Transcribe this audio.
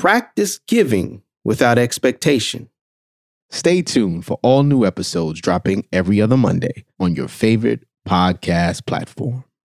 Practice giving without expectation. Stay tuned for all new episodes dropping every other Monday on your favorite podcast platform.